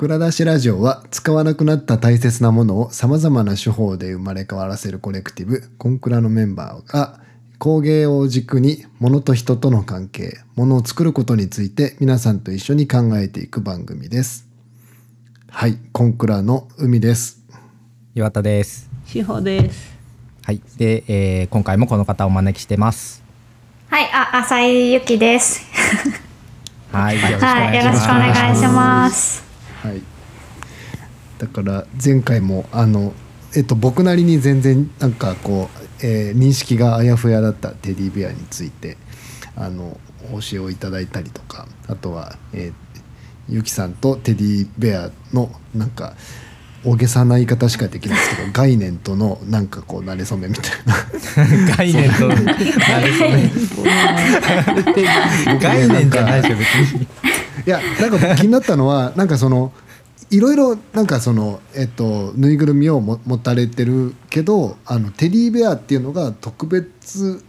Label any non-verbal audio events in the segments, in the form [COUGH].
蔵出しラジオは使わなくなった大切なものを様々な手法で生まれ変わらせるコレクティブコンクラのメンバーが工芸を軸に物と人との関係物を作ることについて皆さんと一緒に考えていく番組ですはいコンクラの海です岩田です。志保です。はい。で、えー今回もこの方をお招きしてます。はい、あ、浅井ゆきです。はい。よろしくお願いします。はい。だから前回もあのえっと僕なりに全然なんかこう、えー認識があやふやだったテディベアについてあのお教えをいただいたりとかあとは、えーゆきさんとテディベアのなんか大げさな言い方しかできないですけど概念とのなんかこう馴れ初めみたいな [LAUGHS] 概念と、なるほどね。概念じゃないでしょ、別に。いやなんか僕気になったのはなんかそのいろいろなんかそのえっとぬいぐるみをも持たれてるけどあのテディベアっていうのが特別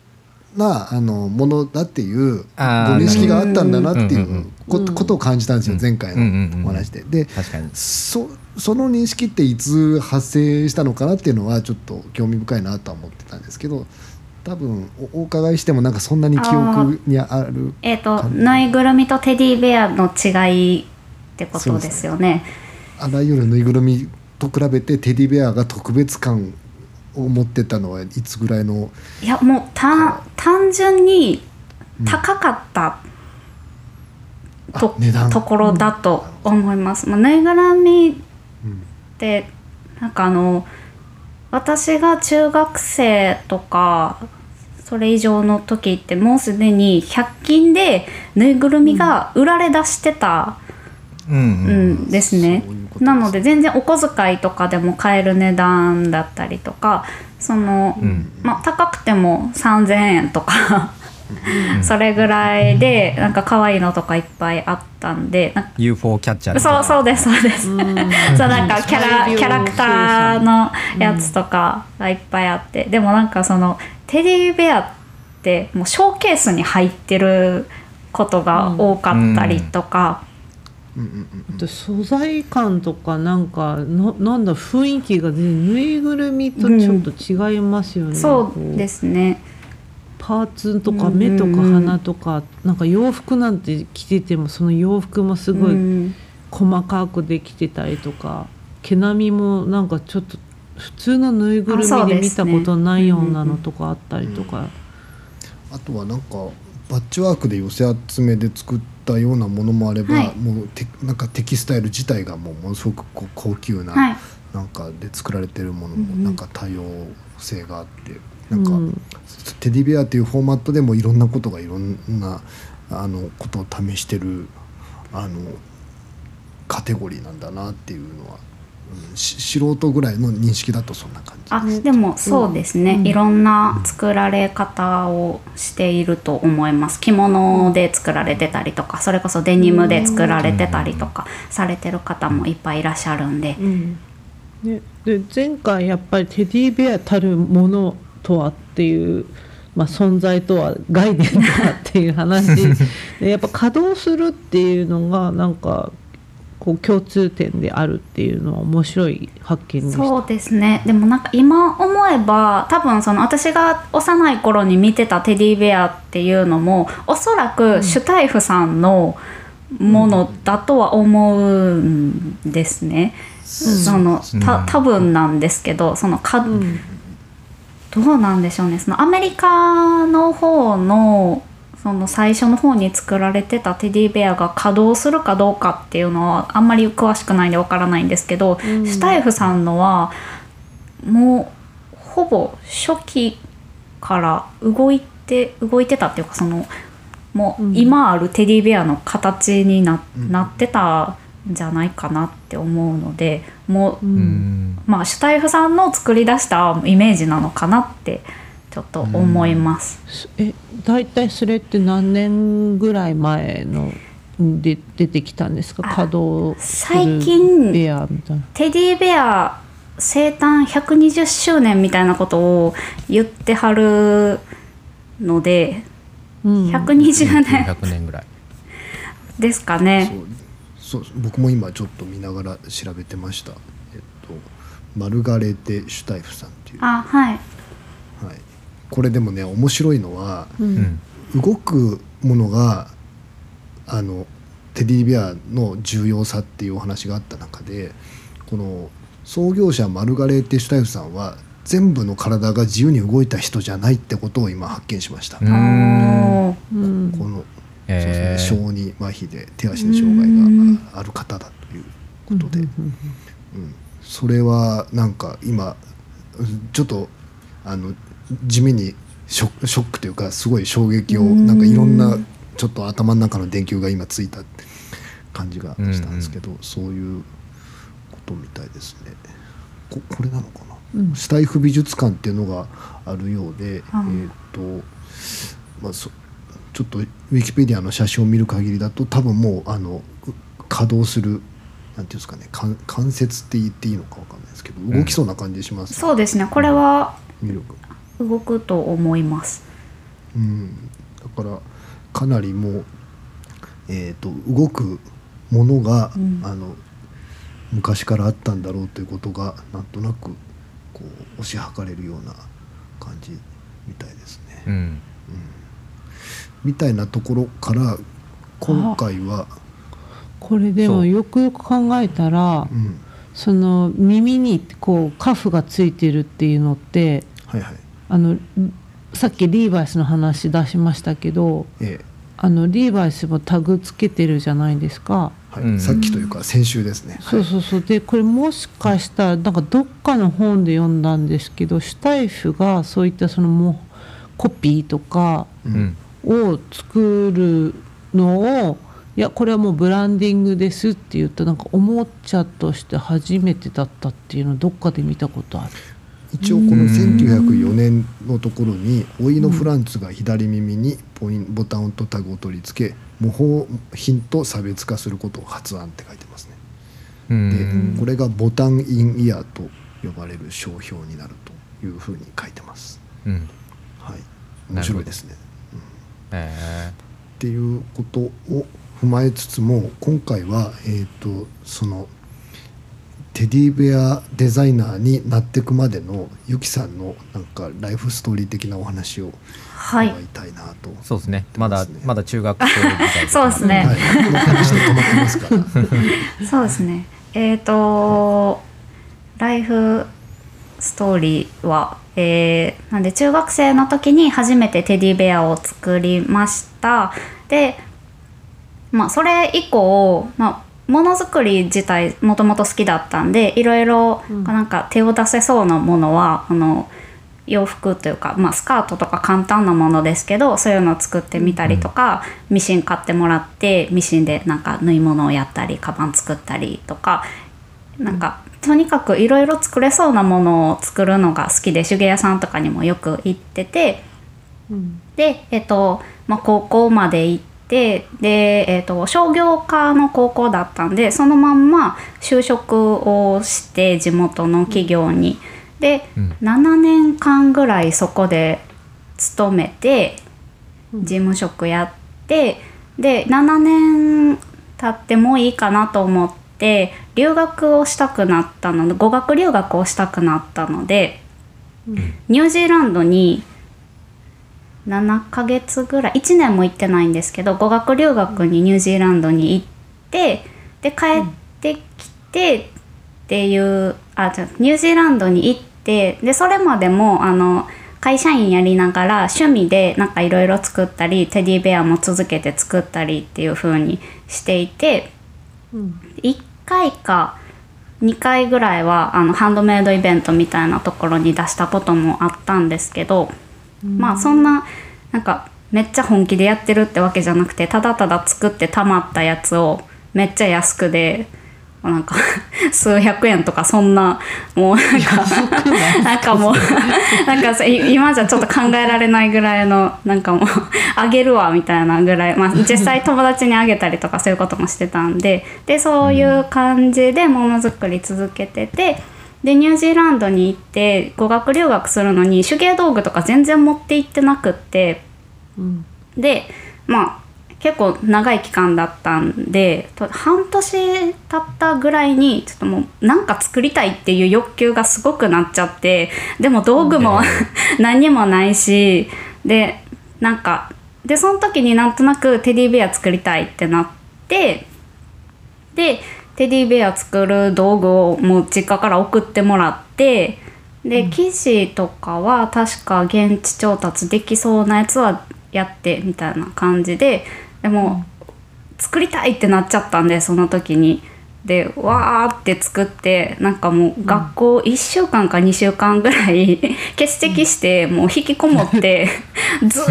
なあのものだっていうご認識があったんだなっていうことを感じたんですよ前回のお話で。で確かに。そその認識っていつ発生したのかなっていうのはちょっと興味深いなとは思ってたんですけど多分おお伺いしてもなんかそんなに記憶にあるえっ、と、ぬいぐるみとテディベアの違いってことですよね。あらゆるぬいぐるみと比べてテディベアが特別感を持ってたのはいつぐらいの？いや、もう、た、単純に高かった。とあ値段ところだと思います。まあ、ぬいぐるみって、なんかあの私が中学生とかそれ以上の時ってもうすでに100均でぬいぐるみが売られ出してたうんううん。んですね。なので全然お小遣いとかでも買える値段だったりとかその、うんまあ、高くても3,000円とかそれぐらいでなんか可愛いのとかいっぱいあったんでなんか UFO キャッチャーそうなそうですそうです。そう [LAUGHS] なんかキャラキャラクターのやつとかがいっぱいあって、でもなんかそのテディベアってもうショーケースに入ってることが多かったりとか、あと素材感とかなんかななんだ雰囲気が全然ぬいぐるみとちょっと違いますよね。そうですすね。パーツとかうん目とか鼻とかなんか洋服なんて着ててもその洋服もすごいうん。細かくできてたりとか毛並みもなんかちょっと普通のぬいぐるみで見たことないようなのとかあったりとか。あとはなんかバッチワークで寄せ集めで作ったようなものもあれば、はい。もうテなんかテキスタイル自体がもうものすごくこう高級な、はい。なんかで作られてるものもなんか多様性があって、なんか、うん。テディベアっていうフォーマットでもいろんなことがいろんなあのことを試してるあのカテゴリーなんだなっていうのは、うんし素人ぐらいの認識だとそんな感じ。あでもそうですね、うん。いろんな作られ方をしていると思います。着物で作られてたりとかそれこそデニムで作られてたりとかされてる方もいっぱいいらっしゃるんで、うん。ね、で前回やっぱりテディベアたるものとはっていう、まあ、存在とは概念とはっていう話。[LAUGHS] でやっぱ稼働するっていうのがなんかこう共通点であるっていうのは面白い発見でした。そうですね。でもなんか今思えば多分その私が幼い頃に見てたテディベアっていうのもおそらくシュタイフさんのものだとは思うんですね。そのた多分なんですけどそのか、うんどうなんでしょうね。そのアメリカの方のその最初の方に作られてたテディベアが稼働するかどうかっていうのはあんまり詳しくないんでわからないんですけど、うん。シュタイフさんのはもうほぼ初期から動いて動いてたっていうかそのもううん。今あるテディベアの形にな,、うん。なってたんじゃないかなって思うのでもうううんん。まあ、シュタイフさんの作り出したイメージなのかなってちょっと思います。え大体それって何年ぐらい前ので出てきたんですか？あ稼働する最近ベアみたいな。テディベア生誕120周年みたいなことを言ってはるので、うん120年100年ぐらい。ですかね。そう僕も今ちょっと見ながら調べてました、えっと、マルガレーテ・シュタイフさんっていう、はあはい。い、これでもね面白いのはううん。ん動くものがあのテディベアの重要さっていうお話があった中でこの創業者マルガレーテ・シュタイフさんは全部の体が自由に動いた人じゃないってことを今発見しました。うーん。おー。うん。このそうですね、小児麻痺で手足に障害がある方だということで、うんうんそれはなんか今うんちょっとあの地味にショックというかすごい衝撃をうんなんかいろんなちょっと頭の中の電球が今ついた感じがしたんですけど、そういうことみたいですね。ここれなのかな、うん。スタイフ美術館っていうのがあるようで、えあーっとまあそちょっとウィキペディアの写真を見る限りだと多分もうあのう稼働するなんていうんですかね関関節って言っていいのかわかんないですけど動きそうな感じします、そうですね。これは動くと思います。うん。だからかなりもうえー、と動くものが、うん。あの昔からあったんだろうということがなんとなくこう推し量れるような感じみたいですね。うんみたいなところから今回は、これでもよくよく考えたらうん、その耳にこうカフがついてるっていうのってはいはい、あのさっきリーバイスの話出しましたけどええ。あのリーバイスもタグつけてるじゃないですか。はい。うん。さっきというか先週ですね。そうそうそう。でこれもしかしたらなんかどっかの本で読んだんですけどシュタイフがそういったそのもコピーとかはいうんを作るのをいやこれはもうブランディングですって言ったなんかおもちゃとして初めてだったっていうのをどっかで見たことある。一応この1904年のところに老いのフランツが左耳にポインボタンとタグを取り付け模倣品と差別化することを発案って書いてますね。うでんこれがボタンインイヤーと呼ばれる商標になるというふうに書いてます。うんはい、面白いですね。へっていうことを踏まえつつも今回は、えー、とそのテディベアデザイナーになっていくまでのユキさんのなんかライフストーリー的なお話をはい。伺いたいなと、ーそうですね。まだまだ中学生時代 [LAUGHS] そうですね。はい、この話で止まってますから。[LAUGHS] そうですね。えっ、とライフストーリーは、えーなんで中学生の時に初めてテディベアを作りました。でまあそれ以降、まあ、ものづくり自体もともと好きだったんでいろいろうん。なんか手を出せそうなものは、あの洋服というか、まあ、スカートとか簡単なものですけどそういうのを作ってみたりとか、ミシン買ってもらってミシンでなんか縫い物をやったりカバン作ったりとかなんかとにかくいろいろ作れそうなものを作るのが好きで手芸屋さんとかにもよく行っててうん。で、えっとまあ、高校まで行ってで、えっと、商業科の高校だったんでそのまんま就職をして地元の企業に。で、うん。7年間ぐらいそこで勤めて事務職やってで7年経ってもういいかなと思って留学をしたくなったので語学留学をしたくなったのでニュージーランドに7ヶ月ぐらい1年も行ってないんですけど語学留学にニュージーランドに行ってで帰ってきてっていうあじゃあニュージーランドに行ってでそれまでもあの会社員やりながら趣味でなんかいろいろ作ったりテディベアも続けて作ったりっていう風にしていてうん。1回か2回ぐらいはあのハンドメイドイベントみたいなところに出したこともあったんですけど、まあそんななんかめっちゃ本気でやってるってわけじゃなくてただただ作ってたまったやつをめっちゃ安くでなんか [LAUGHS] 数百円とかそんなもうなんかなんか？もうなんか今じゃちょっと考えられないぐらいのなんかもうあげるわみたいなぐらい、まあ、実際友達にあげたりとかそういうこともしてたんででそういう感じでものづくり続けてて。でニュージーランドに行って語学留学するのに手芸道具とか全然持って行ってなくってうんでまあ結構長い期間だったんでと半年経ったぐらいにちょっともうなんか作りたいっていう欲求がすごくなっちゃってでも道具も [LAUGHS] 何にもないしでなんかでその時になんとなくテディベア作りたいってなってでテディベア作る道具をもう実家から送ってもらってで生地とかは確か現地調達できそうなやつはやってみたいな感じででも、作りたいってなっちゃったんでその時に。でわーって作ってなんかもう学校1週間か2週間ぐらい [LAUGHS] 欠席してもう引きこもって [LAUGHS] ず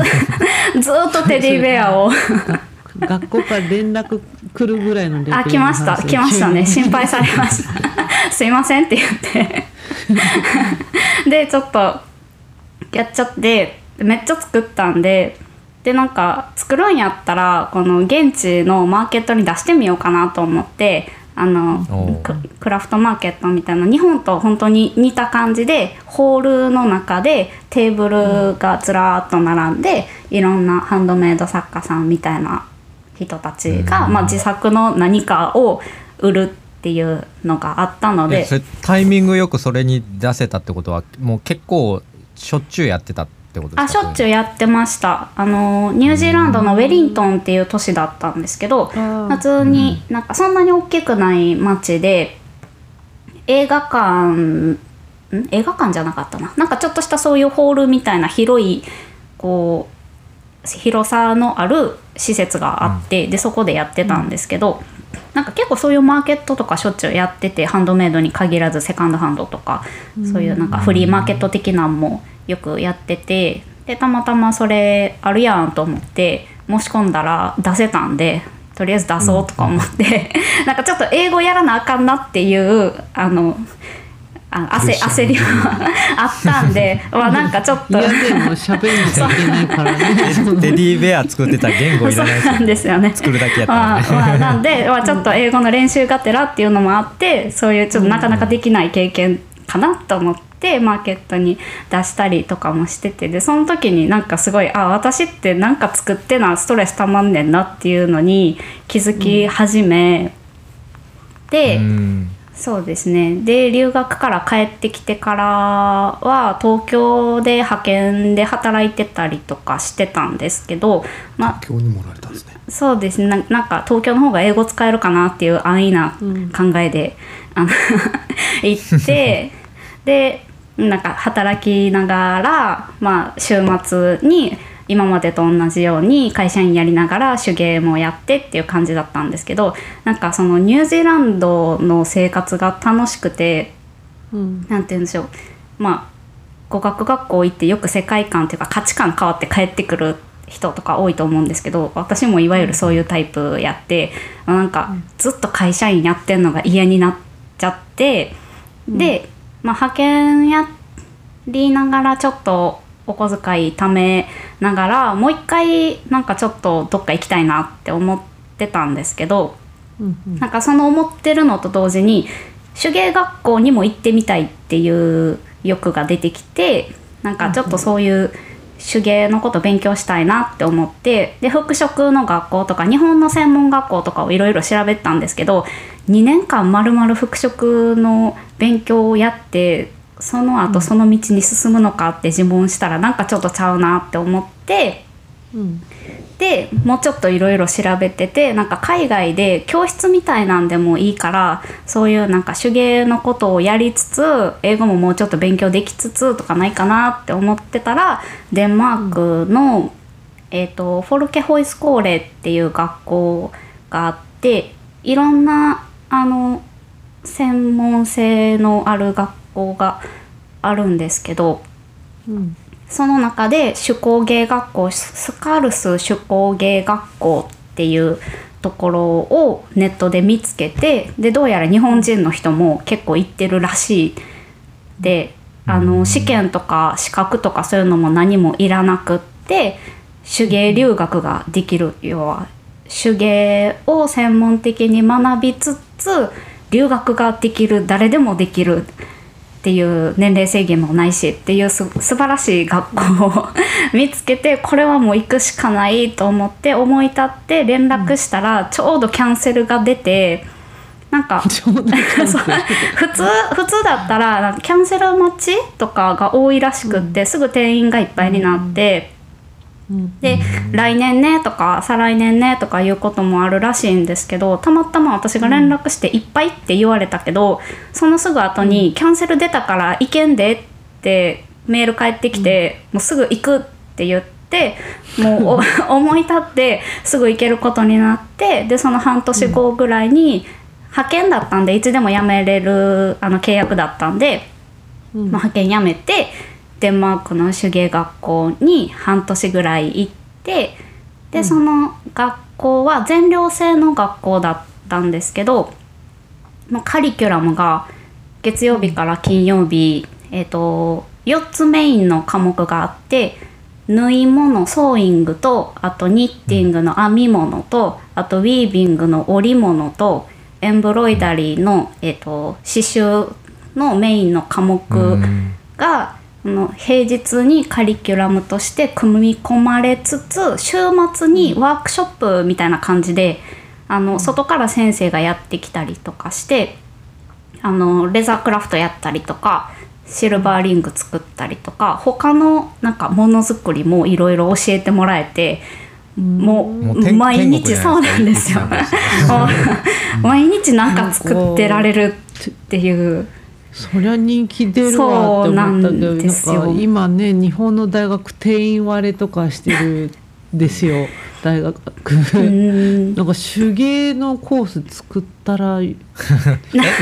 ずーっとテディベアを。[LAUGHS] 学校から連絡来るぐらいのあ来ました話来ましたね。心配されました。すいませんって言って。でちょっとやっちゃってめっちゃ作ったんででなんか作るんやったらこの現地のマーケットに出してみようかなと思ってあのククラフトマーケットみたいな日本と本当に似た感じでホールの中でテーブルがずらーっと並んで、いろんなハンドメイド作家さんみたいな人たちが、まあ、自作の何かを売るっていうのがあったので。タイミングよくそれに出せたってことはもう結構しょっちゅうやってたってことですか？あしょっちゅうやってました。あのニュージーランドのウェリントンっていう都市だったんですけどー普通になんかそんなに大きくない町で映画館ん？映画館じゃなかったな。なんかちょっとしたそういうホールみたいな広いこう広さのある施設があって、でそこでやってたんですけど、なんか結構そういうマーケットとかしょっちゅうやっててハンドメイドに限らずセカンドハンドとか、そういうなんかフリーマーケット的なんもよくやっててでたまたまそれあるやんと思って申し込んだら出せたんでとりあえず出そうとか思って、なんかちょっと英語やらなあかんなっていうあのあ焦焦りはあったんで、[LAUGHS] まあ、なんかちょっといやでも喋んなきゃいけないからね。[LAUGHS] テディベア作ってたら言語いそうらないんですよね。作るだけやったらね。まあまあ、なんで、まあ、ちょっと英語の練習がてらっていうのもあってそういうちょっとなかなかできない経験かなと思ってマーケットに出したりとかもしててでその時になんかすごいあ私ってなんか作ってなストレスたまんねんなっていうのに気づき始めて。うん。そうですね。で留学から帰ってきてからは東京で派遣で働いてたりとかしてたんですけど、まあ、今日にもられたんですね。そうですね。ななんか東京の方が英語使えるかなっていう安易な考えで、あの [LAUGHS] 行って [LAUGHS] でなんか働きながら、まあ、週末に今までと同じように会社員やりながら手芸もやってっていう感じだったんですけどなんかそのニュージーランドの生活が楽しくてうんなんて言うんでしょう。まあ語学学校行ってよく世界観というか価値観変わって帰ってくる人とか多いと思うんですけど私もいわゆるそういうタイプやって、なんかずっと会社員やってんのが嫌になっちゃって、で、まあ、派遣やりながらちょっとお小遣い貯めながらもう一回なんかちょっとどっか行きたいなって思ってたんですけど。うんなんかその思ってるのと同時に手芸学校にも行ってみたいっていう欲が出てきてなんかちょっとそういう手芸のこと勉強したいなって思ってで服飾の学校とか日本の専門学校とかをいろいろ調べてたんですけど2年間まるまる服飾の勉強をやってその後その道に進むのかって自問したらなんかちょっとちゃうなって思って。うんでもうちょっといろいろ調べててなんか海外で教室みたいなんでもいいからそういうなんか手芸のことをやりつつ英語ももうちょっと勉強できつつとかないかなって思ってたらデンマークの、えー、とフォルケホイスコーレっていう学校があっていろんなあの専門性のある学校があるんですけど。うんその中で手工芸学校スカルス手工芸学校っていうところをネットで見つけてでどうやら日本人の人も結構行ってるらしいであの試験とか資格とかそういうのも何もいらなくって手芸留学ができる。要は手芸を専門的に学びつつ留学ができる誰でもできるっっていう年齢制限もないしっていうす素晴らしい学校を [LAUGHS] 見つけてこれはもう行くしかないと思って思い立って連絡したらちょうどキャンセルが出てなんか [LAUGHS] 普通普通だったらキャンセル待ちとかが多いらしくって、すぐ定員がいっぱいになって。うんで来年ねとか再来年ねとかいうこともあるらしいんですけどたまたま私が連絡していっぱいって言われたけどそのすぐ後に「キャンセル出たから行けんで」ってメール返ってきて、もうすぐ行くって言ってもうお [LAUGHS] 思い立ってすぐ行けることになってでその半年後ぐらいに派遣だったんでいつでも辞めれるあの契約だったんで。うんまあ、派遣辞めてデンマークの手芸学校に半年ぐらい行ってで、その学校は全寮制の学校だったんですけどもうカリキュラムが月曜日から金曜日、えー、と4つメインの科目があって縫い物ソーイングとあとニッティングの編み物とあとウィービングの織物とエンブロイダリーの、えー、と刺繍のメインの科目うん。があの平日にカリキュラムとして組み込まれつつ週末にワークショップみたいな感じであの外から先生がやってきたりとかしてあのレザークラフトやったりとかシルバーリング作ったりとか他のなんかものづくりもいろいろ教えてもらえてももう毎日そうなんですよ。[LAUGHS] 毎日なんか作ってられるっていう。そりゃ人気出るわって思ったけどなんか今ね日本の大学定員割れとかしてるんですよ。[LAUGHS] 大学うん。なんか手芸のコース作ったら [LAUGHS] え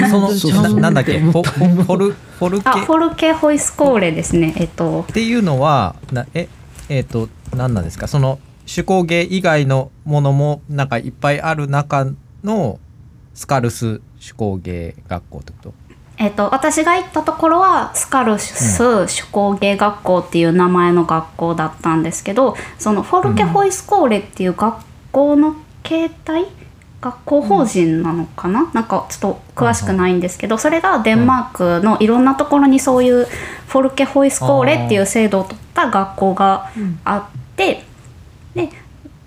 そのななんだっけ？フォフォルフォルケ？あフォルケホイスコーレですね。えっと。っていうのはなええっ、と何なんですか？その手工芸以外のものもなんかいっぱいある中のスカルス手工芸学校ってこと？えっと私が行ったところはスカルス手工芸学校っていう名前の学校だったんですけどそのフォルケホイスコーレっていう学校の形態学校法人なのかな、なんかちょっと詳しくないんですけど、それがデンマークのいろんなところにそういうフォルケホイスコーレっていう制度を取った学校があって、で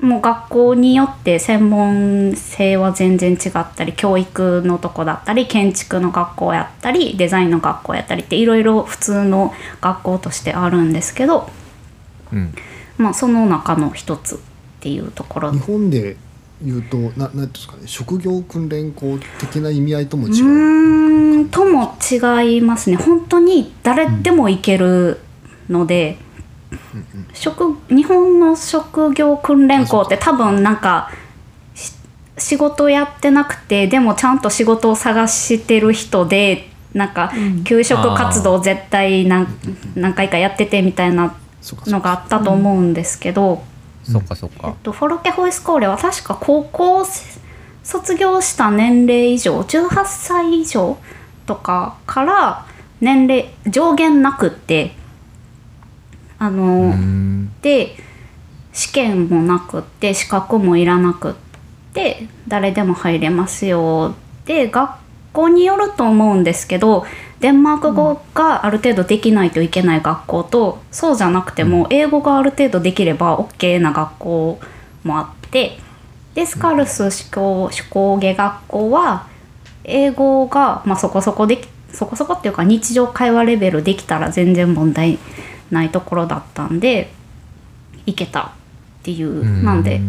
もう学校によって専門性は全然違ったり教育のとこだったり建築の学校やったりデザインの学校やったりっていろいろ普通の学校としてあるんですけど、うん。まあ、その中の一つっていうところ日本で言うとななんていうんですかね職業訓練校的な意味合いともう違う。ーんとも違いますね。本当に誰でも行けるので、職日本の職業訓練校って多分なんかし仕事やってなくてでもちゃんと仕事を探してる人でなんか給食活動絶対何何回かやっててみたいなのがあったと思うんですけど。そっかそっか。えっと、フォルケホイスコーレは確か高校せ卒業した年齢以上18歳以上とかから年齢上限なくってあの、うん。で試験もなくって資格もいらなくって誰でも入れますよで学校によると思うんですけどデンマーク語がある程度できないといけない学校と、そうじゃなくても英語がある程度できれば OK な学校もあってでスカルス手工手工芸学校は英語が、まあ、そこそこできそこそこっていうか日常会話レベルできたら全然問題ないところだったんで行けたっていうなんで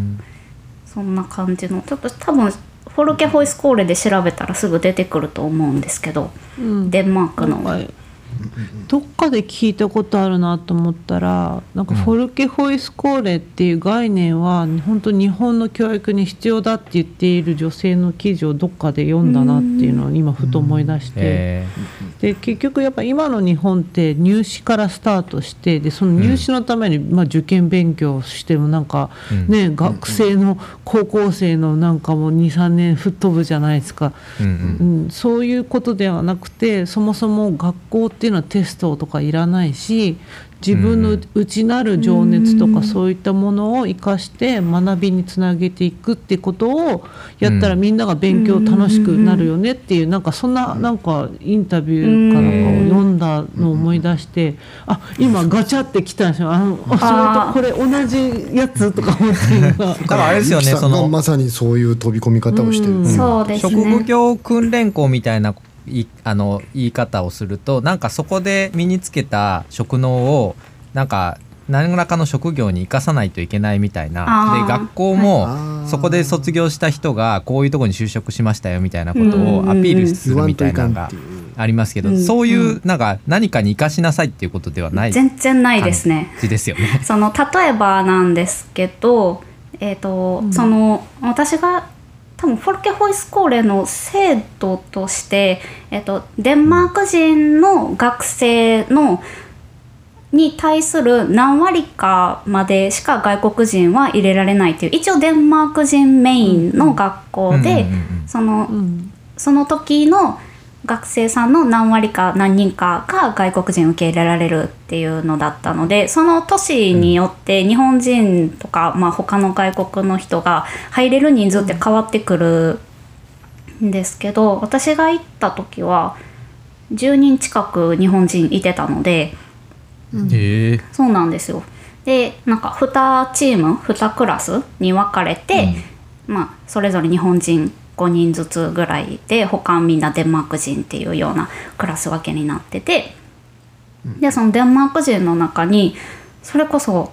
そんな感じのちょっと多分フォルケホイスコーレで調べたらすぐ出てくると思うんですけどうん。デンマークのどっかで聞いたことあるなと思ったらなんかフォルケホイスコーレっていう概念は本当日本の教育に必要だって言っている女性の記事をどっかで読んだなっていうのを今ふと思い出して。えで結局やっぱ今の日本って入試からスタートしてでその入試のために、まあ、受験勉強してもなんか、うん。ね学生の高校生のなんかも23年吹っ飛ぶじゃないですか、ーうんうん。うん、そういうことではなくてそもそも学校っていうのテストとかいらないし自分の内なる情熱とかそういったものを生かして学びにつなげていくってことをやったらみんなが勉強楽しくなるよねっていうなんかそんななんかインタビューかなんかを読んだのを思い出してあ今ガチャって来たんですよ。あのあそれとこれ同じやつとか思って今 [LAUGHS] だからあれですよねそのまさにそういう飛び込み方をしてる、うん。そうです職務ね業訓練校みたいないあの言い方をするとなんかそこで身につけた職能をなんか何らかの職業に生かさないといけないみたいな。で学校はい。もそこで卒業した人がこういうところに就職しましたよみたいなことをアピールするみたいなのがありますけど、うん。そういうなんか何かに生かしなさいっていうことではない全然ないですね。ですよね。その例えばなんですけど、えーとうん。その私が多分フォルケホイスコーレの制度として、えー、とデンマーク人の学生のに対する何割かまでしか外国人は入れられないという一応デンマーク人メインの学校で、そのうん。その時の学生さんの何割か何人かが外国人受け入れられるっていうのだったのでその年によって日本人とか、まあ、他の外国の人が入れる人数って変わってくるんですけど私が行った時は10人近く日本人いてたのでへえ。そうなんですよ。でなんか2チーム2クラスに分かれて、まあ、それぞれ日本人5人ずつぐらいで他みんなデンマーク人っていうようなクラス分けになっててでそのデンマーク人の中にそれこそ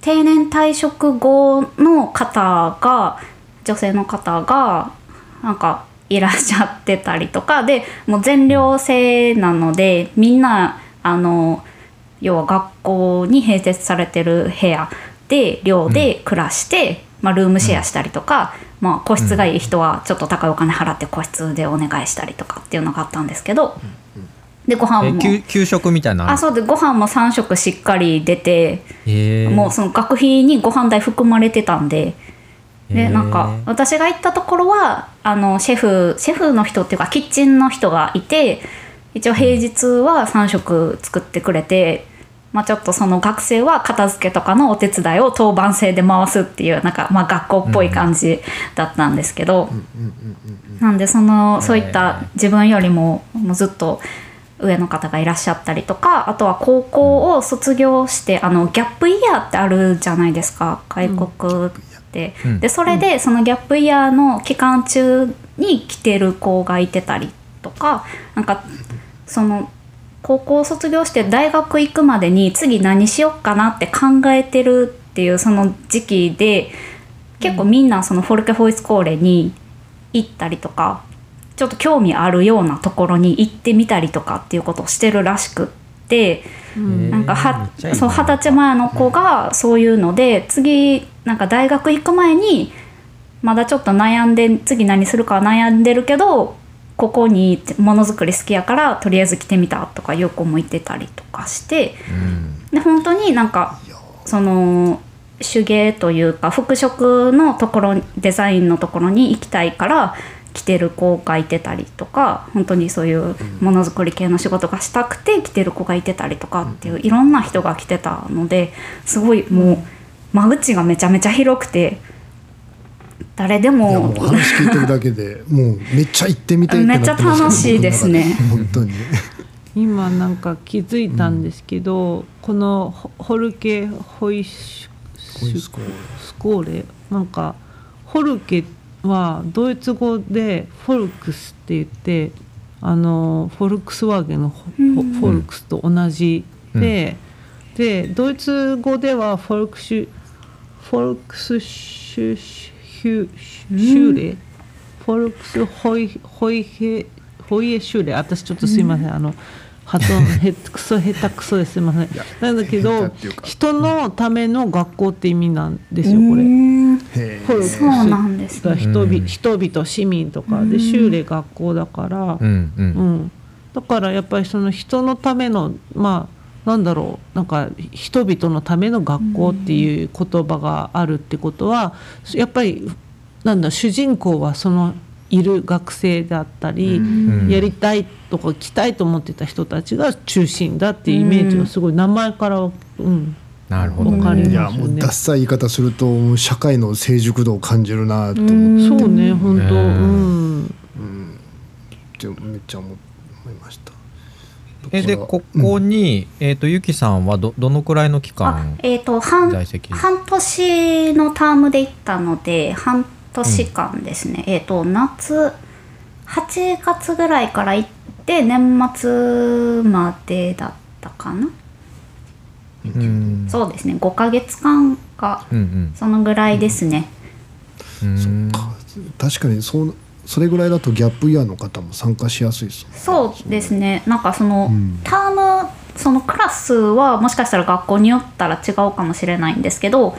定年退職後の方が女性の方がなんかいらっしゃってたりとかでもう全寮制なのでみんなあの要は学校に併設されてる部屋で寮で暮らして、まあ、ルームシェアしたりとか、まあ、個室がいい人はちょっと高いお金払って個室でお願いしたりとかっていうのがあったんですけどでご飯もえ給給食みたいなのあそうでご飯も3食しっかり出てへえ。もうその学費にご飯代含まれてたんで。でなんか私が行ったところはあのシェフシェフの人っていうかキッチンの人がいて一応平日は3食作ってくれて、まあ、ちょっとその学生は片付けとかのお手伝いを当番制で回すっていうなんか、まあ、学校っぽい感じだったんですけど、なんでそのそういった自分よりももうずっと上の方がいらっしゃったりとかあとは高校を卒業して、あのギャップイヤーってあるじゃないですか外国って。うん。でそれでそのギャップイヤーの期間中に来てる子がいてたりとかなんかその高校を卒業して大学行くまでに次何しよっかなって考えてるっていうその時期で結構みんなそのフォルケホイスコーレに行ったりとかちょっと興味あるようなところに行ってみたりとかっていうことをしてるらしくって。うんなんかそう二十歳前の子がそういうので次なんか大学行く前にまだちょっと悩んで次何するかは悩んでるけどここにものづくり好きやからとりあえず来てみたとかいう子もいてたりとかしてうん。で本当になんかその手芸というか服飾のところデザインのところに行きたいから来てる子がいてたりとか本当にそういうものづくり系の仕事がしたくて来てる子がいてたりとかっていういろんな人が来てたのですごいもう間口がめちゃめちゃ広くて誰でも。もう話聞いてるだけでもうめっちゃ行ってみたいってなってますめっちゃ楽しいですね。本当に。今なんか気づいたんですけど、このホホルケホイシホイスコーレ。スコーレ？なんかホルケはドイツ語でフォルクスって言ってあのフォルクスワーゲンのフォうん。フォルクスと同じで、でドイツ語ではフォルクシュフォルクスシュシュシュレ、フォルクスホイホイヘホイエシュレ？私ちょっとすいません、あの発音へクソ下手くそですいません。なんだけ下ど人のための学校って意味なんですよこれ。フォルクス。そうなんですね。が人々うん。人々市民とかで修練学校だから、うんううんん。だからやっぱりその人のためのまあなんだろうなんか人々のための学校っていう言葉があるってことはやっぱりなんだ主人公はそのいる学生であったり、ん。やりたいとか来たいと思ってた人たちが中心だっていうイメージがすごい名前から、うん、なるほどね。いやもうダッサい言い方すると社会の成熟度を感じるなと思って。そうね本当、ねうん、めっちゃ思いました。えでここに、えっ、とゆきさんはどどのくらいの期あ間えっ、と半半年のタームで行ったので半年間ですね、えっ、と夏8月ぐらいから行って年末までだったかな、うん。そうですね。5ヶ月間かうんそのぐらいですね、うん。うん確かにそうそれぐらいだとギャップイヤーの方も参加しやすいですそうですね。なんかその、うん。タームそのクラスはもしかしたら学校によったら違うかもしれないんですけど、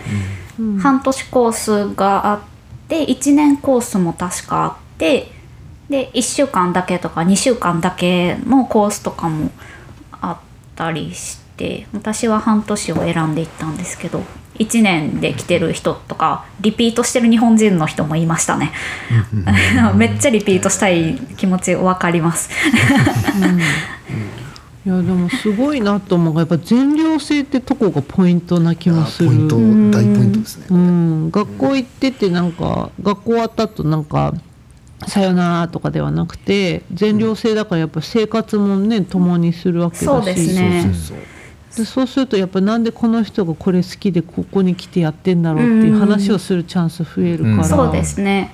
半年コースがあって1年コースも確かあってで1週間だけとか2週間だけのコースとかもあったりして私は半年を選んでいったんですけど1年で来てる人とかリピートしてる日本人の人もいましたね。[LAUGHS] めっちゃリピートしたい気持ち分かります。いやでもすごいなと思うのがやっぱ全寮制ってとこがポイントな気もする。あポイント大ポイントですね。うん、学校行っててなんか学校終わった後なんか「さよなら」とかではなくて全寮制だからやっぱ生活もね共にするわけだし。そうですね。そうそうでそうするとやっぱなんでこの人がこれ好きでここに来てやってんだろうっていう話をするチャンス増えるから、うん。そうですね。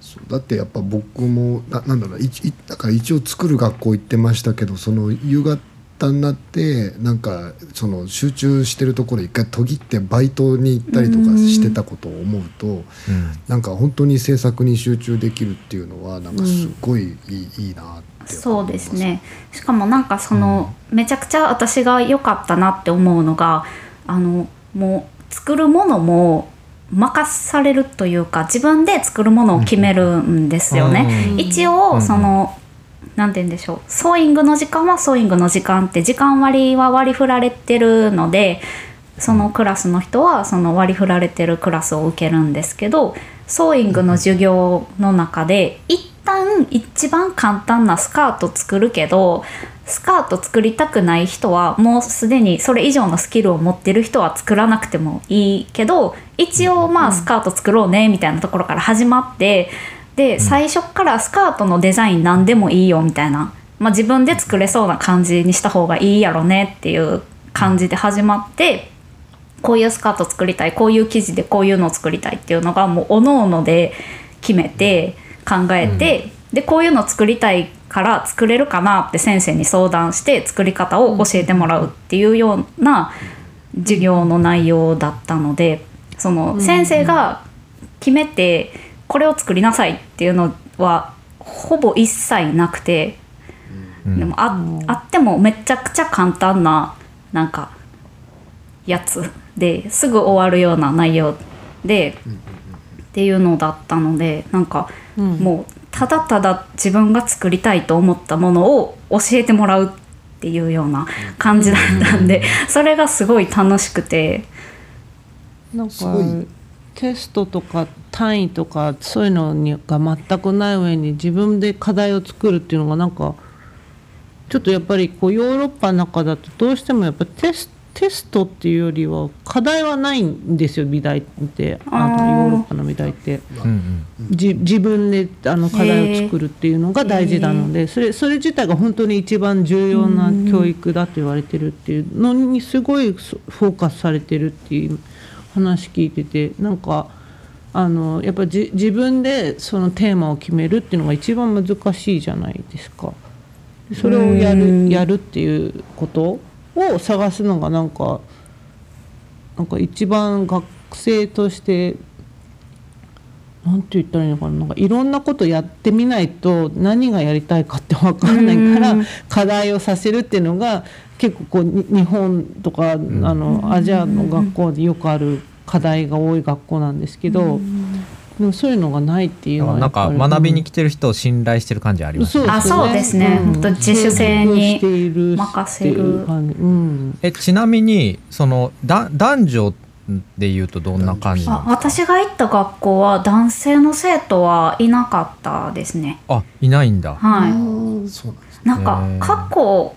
そうだってやっぱ僕もななんだろういいだから一応作る学校行ってましたけどその夕方になってなんかその集中してるところ一回途切ってバイトに行ったりとかしてたことを思うと、うん。なんか本当に制作に集中できるっていうのはなんかすごいいい,、いいなってそう思いますですね。しかもなんかその、めちゃくちゃ私が良かったなって思うのがあのもう作るものも任されるというか自分で作るものを決めるんですよね。うん一うん応その、なんて言うんでしょう。ソーイングの時間はソーイングの時間って時間割は割り振られてるのでそのクラスの人はその割り振られてるクラスを受けるんですけどソーイングの授業の中で一旦一番簡単なスカート作るけどスカート作りたくない人はもうすでにそれ以上のスキルを持ってる人は作らなくてもいいけど一応まあスカート作ろうねみたいなところから始まってで最初からスカートのデザイン何でもいいよみたいな、まあ、自分で作れそうな感じにした方がいいやろねっていう感じで始まってこういうスカート作りたいこういう生地でこういうのを作りたいっていうのがもうおのおので決めて考えて、でこういうの作りたいから作れるかなって先生に相談して作り方を教えてもらうっていうような授業の内容だったのでその先生が決めてこれを作りなさいっていうのはほぼ一切なくて。うん。でもああってもめちゃくちゃ簡単ななんかやつですぐ終わるような内容でっていうのだったのでなんかうん。もうただただ自分が作りたいと思ったものを教えてもらうっていうような感じだったんでそれがすごい楽しくて。なんかテストとか単位とかそういうのにが全くない上に自分で課題を作るっていうのがなんかちょっとやっぱりこうヨーロッパの中だとどうしてもやっぱテステストっていうよりは課題はないんですよ美大って。あのヨーロッパの美大って。うんうん。じ自分であの課題を作るっていうのが大事なのでそれそれ自体が本当に一番重要な教育だと言われてるっていうのにすごいそフォーカスされてるっていう話聞いててなんかあのやっぱじ自分でそのテーマを決めるっていうのが一番難しいじゃないですか。それをやるやるっていうことを探すのがなんかなんか一番学生としてなんて言ったらいいのかななんかいろんなことやってみないと何がやりたいかって分かんないから課題をさせるっていうのが結構こうに日本とかあのアジアの学校でよくある課題が多い学校なんですけどでもそういうのがないっていうのはなんか学びに来てる人を信頼してる感じありますね、あそうですね。うん。ほんと自主性に任せる。えちなみにそのだ男女で言うとどんな感じな私が行った学校は男性の生徒はいなかったですね。あいないんだ。はい。うん。そうなんですね。なんか過去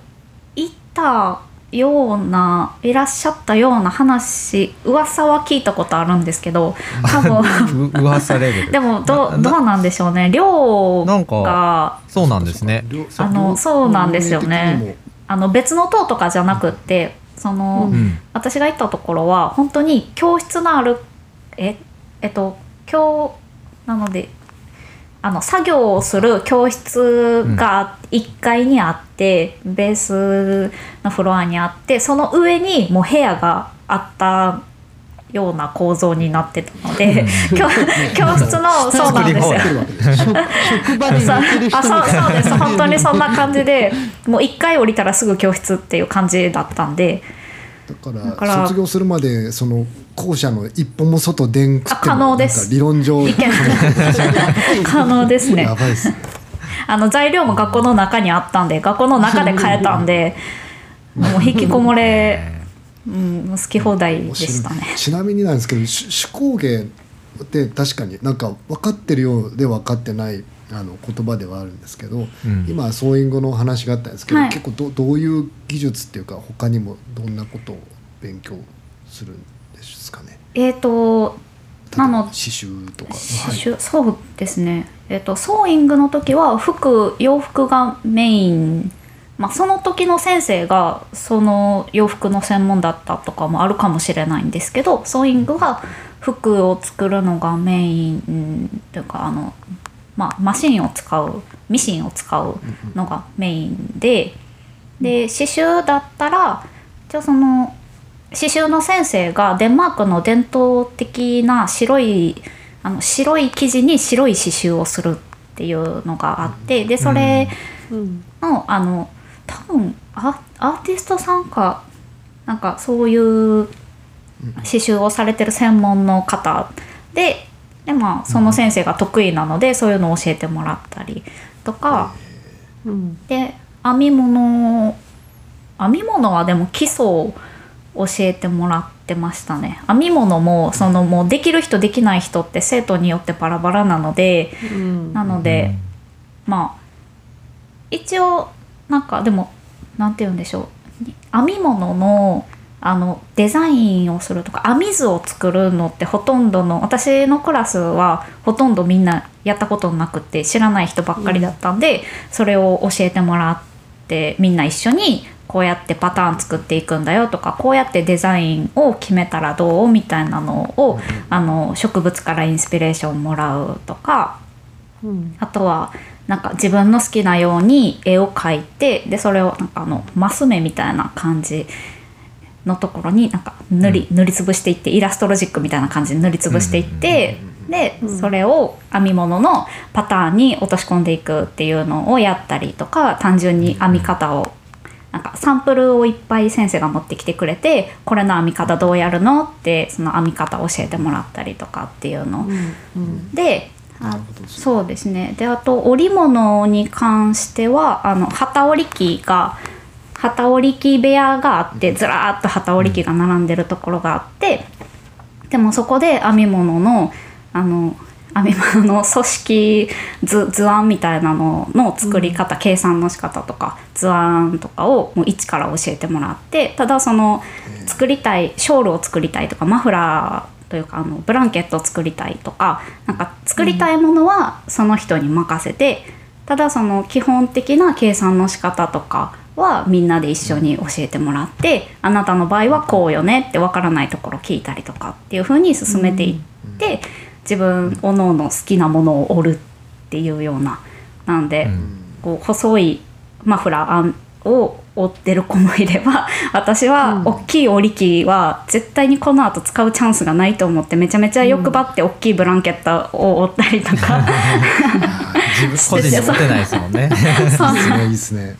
行ったようないらっしゃったような話噂は聞いたことあるんですけど多分。う [LAUGHS] 噂レベルでもどどうなんでしょうね。量なんかがそうなんですね。両あのそうなんですよね。あの別の塔とかじゃなくってその、うんうん。私が行ったところは本当に教室のあるええっと教なのであの作業をする教室が1階にあって、ベースのフロアにあってその上にもう部屋があったような構造になってたので教教室のそうなんですよ。あそうそうです。本当にそんな感じでもう1回降りたらすぐ教室っていう感じだったんでだから卒業するまでその校舎の一歩も外出んくって可能です。理論上。可能ですね。やばいです。ねあの材料も学校の中にあったんで学校の中で買えたんでもう引きこもれ、うん、好き放題でしたね。ちなみになんですけど手手工芸って確かになんか分かってるようで分かってないあの言葉ではあるんですけど、うん。今ソーイングの話があったんですけど、はい。結構どどういう技術っていうか他にもどんなことを勉強するんですかね？えっ、となの刺繍とか。刺繍？そうですね、えっとソーイングの時は服洋服がメイン、まあ、その時の先生がその洋服の専門だったとかもあるかもしれないんですけどソーイングは服を作るのがメインというかあの、まあ、マシンを使うミシンを使うのがメインでで刺繍だったらじゃあその刺繍の先生がデンマークの伝統的な白いあの白い生地に白い刺繍をするっていうのがあってでそれうん。のあの多分アアーティストさんかなんかそういう刺繍をされてる専門の方でで、まあ、その先生が得意なのでそういうのを教えてもらったりとか。うん。で編み物編み物はでも基礎を教えてもらってましたね。編み物もそのもうできる人できない人って生徒によってバラバラなのでうん。なので、まあ一応なんかでもなんて言うんでしょう。編み物のあのデザインをするとか編み図を作るのってほとんどの私のクラスはほとんどみんなやったことなくて知らない人ばっかりだったんで、それを教えてもらってみんな一緒にこうやってパターン作っていくんだよとかこうやってデザインを決めたらどうみたいなのをあの植物からインスピレーションもらうとかうん。あとはなんか自分の好きなように絵を描いてでそれをなんかあのマス目みたいな感じのところになんか塗り,、塗りつぶしていってイラストロジックみたいな感じで塗りつぶしていって、でそれを編み物のパターンに落とし込んでいくっていうのをやったりとか単純に編み方をなんかサンプルをいっぱい先生が持ってきてくれてこれの編み方どうやるのってその編み方を教えてもらったりとかっていうの。をうん。であそうですね。であと織物に関してはあの機織り機が機織り機部屋があってずらーっと機織り機が並んでるところがあってでもそこで編み物のあの編み物の組織図図案みたいなのの作り方、計算の仕方とか図案とかをもう一から教えてもらってただその作りたいショールを作りたいとかマフラーというかあのブランケットを作りたいとかなんか作りたいものはその人に任せて、ただその基本的な計算の仕方とかはみんなで一緒に教えてもらって、あなたの場合はこうよねってわからないところ聞いたりとかっていう風に進めていって、自分おのおの好きなものを織るっていうようななんで、こう細いマフラーを織ってる子もいれば [LAUGHS] 私は大きい織り機は絶対にこの後使うチャンスがないと思ってめちゃめちゃ欲張って大きいブランケットを織ったりとか、自 [LAUGHS] 分個人で持てないですもんね。[LAUGHS] そう。すごいですね。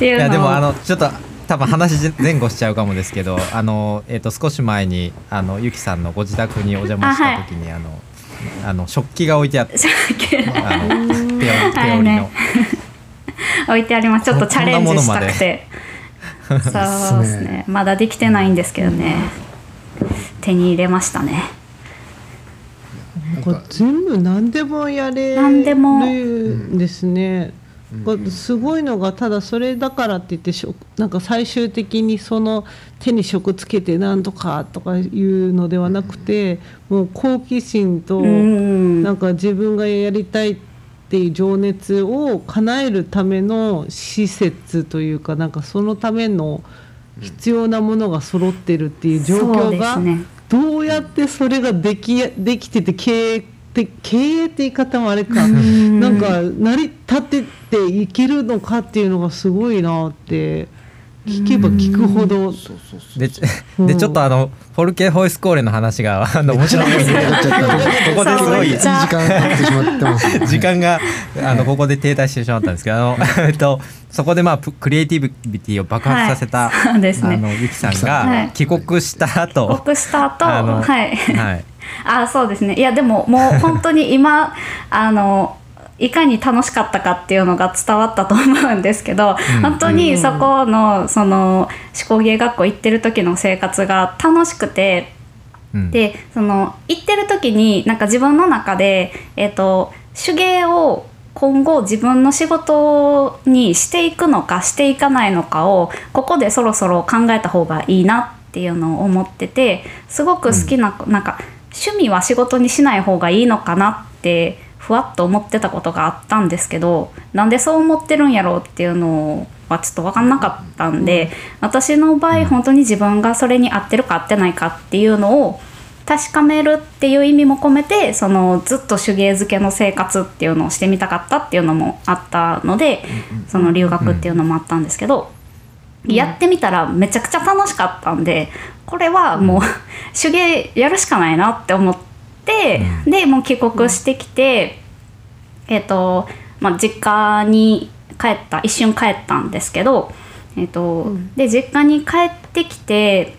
いやでもあのちょっと多分話前後しちゃうかもですけどあの、えー、と少し前にあのゆきさんのご自宅にお邪魔した時にあ、のあの食器が置いてあってあの手織り手織りの、置いてあります。ちょっとチャレンジしたくて。[LAUGHS] そうですね。まだできてないんですけどね。手に入れましたね。全部何でもやれ何でも。るんですね。すごいのがただそれだからって言ってしょなんか最終的にその手に職つけてなんとかとかいうのではなくてもう好奇心とうんなんか自分がやりたいっていう情熱を叶えるための施設というかなんかそのための必要なものが揃ってるっていう状そう況がですねどうやってそれができできてて経営って経営って言い方もあれか。ん。なんか成り立てていけるのかっていうのがすごいなって聞けば聞くほどそうそうそうでちでちょっとあのフォルケ・ホイスコーレの話があの面白い。盛り上がっちゃったんでここですごい。1時間経ってしまってますね。[LAUGHS] 時間があのここで停滞してしまったんですけどあの、[LAUGHS] えっと、そこでまあプクリエイティビティを爆発させた、[LAUGHS] はいね。あのゆきさんはい。が帰国した後、帰国した後あのはい。はい。あそうですね。いやでももう本当に今あのいかに楽しかったかっていうのが伝わったと思うんですけど、うん。本当にそこのその手工芸学校行ってる時の生活が楽しくてうん。でその行ってる時になんか自分の中で、えっと手芸を今後自分の仕事にしていくのかしていかないのかをここでそろそろ考えた方がいいなっていうのを思っててすごく好きな,、なんか趣味は仕事にしない方がいいのかなってふわっと思ってたことがあったんですけどなんでそう思ってるんやろうっていうのはちょっと分かんなかったんで、私の場合本当に自分がそれに合ってるか合ってないかっていうのを確かめるっていう意味も込めてそのずっと手芸漬けの生活っていうのをしてみたかったっていうのもあったのでその留学っていうのもあったんですけど、やってみたらめちゃくちゃ楽しかったんでこれはもう [LAUGHS] 手芸やるしかないなって思って、でもう帰国してきて、えっ、と、まあ、実家に帰った一瞬帰ったんですけど、えっとで実家に帰ってきて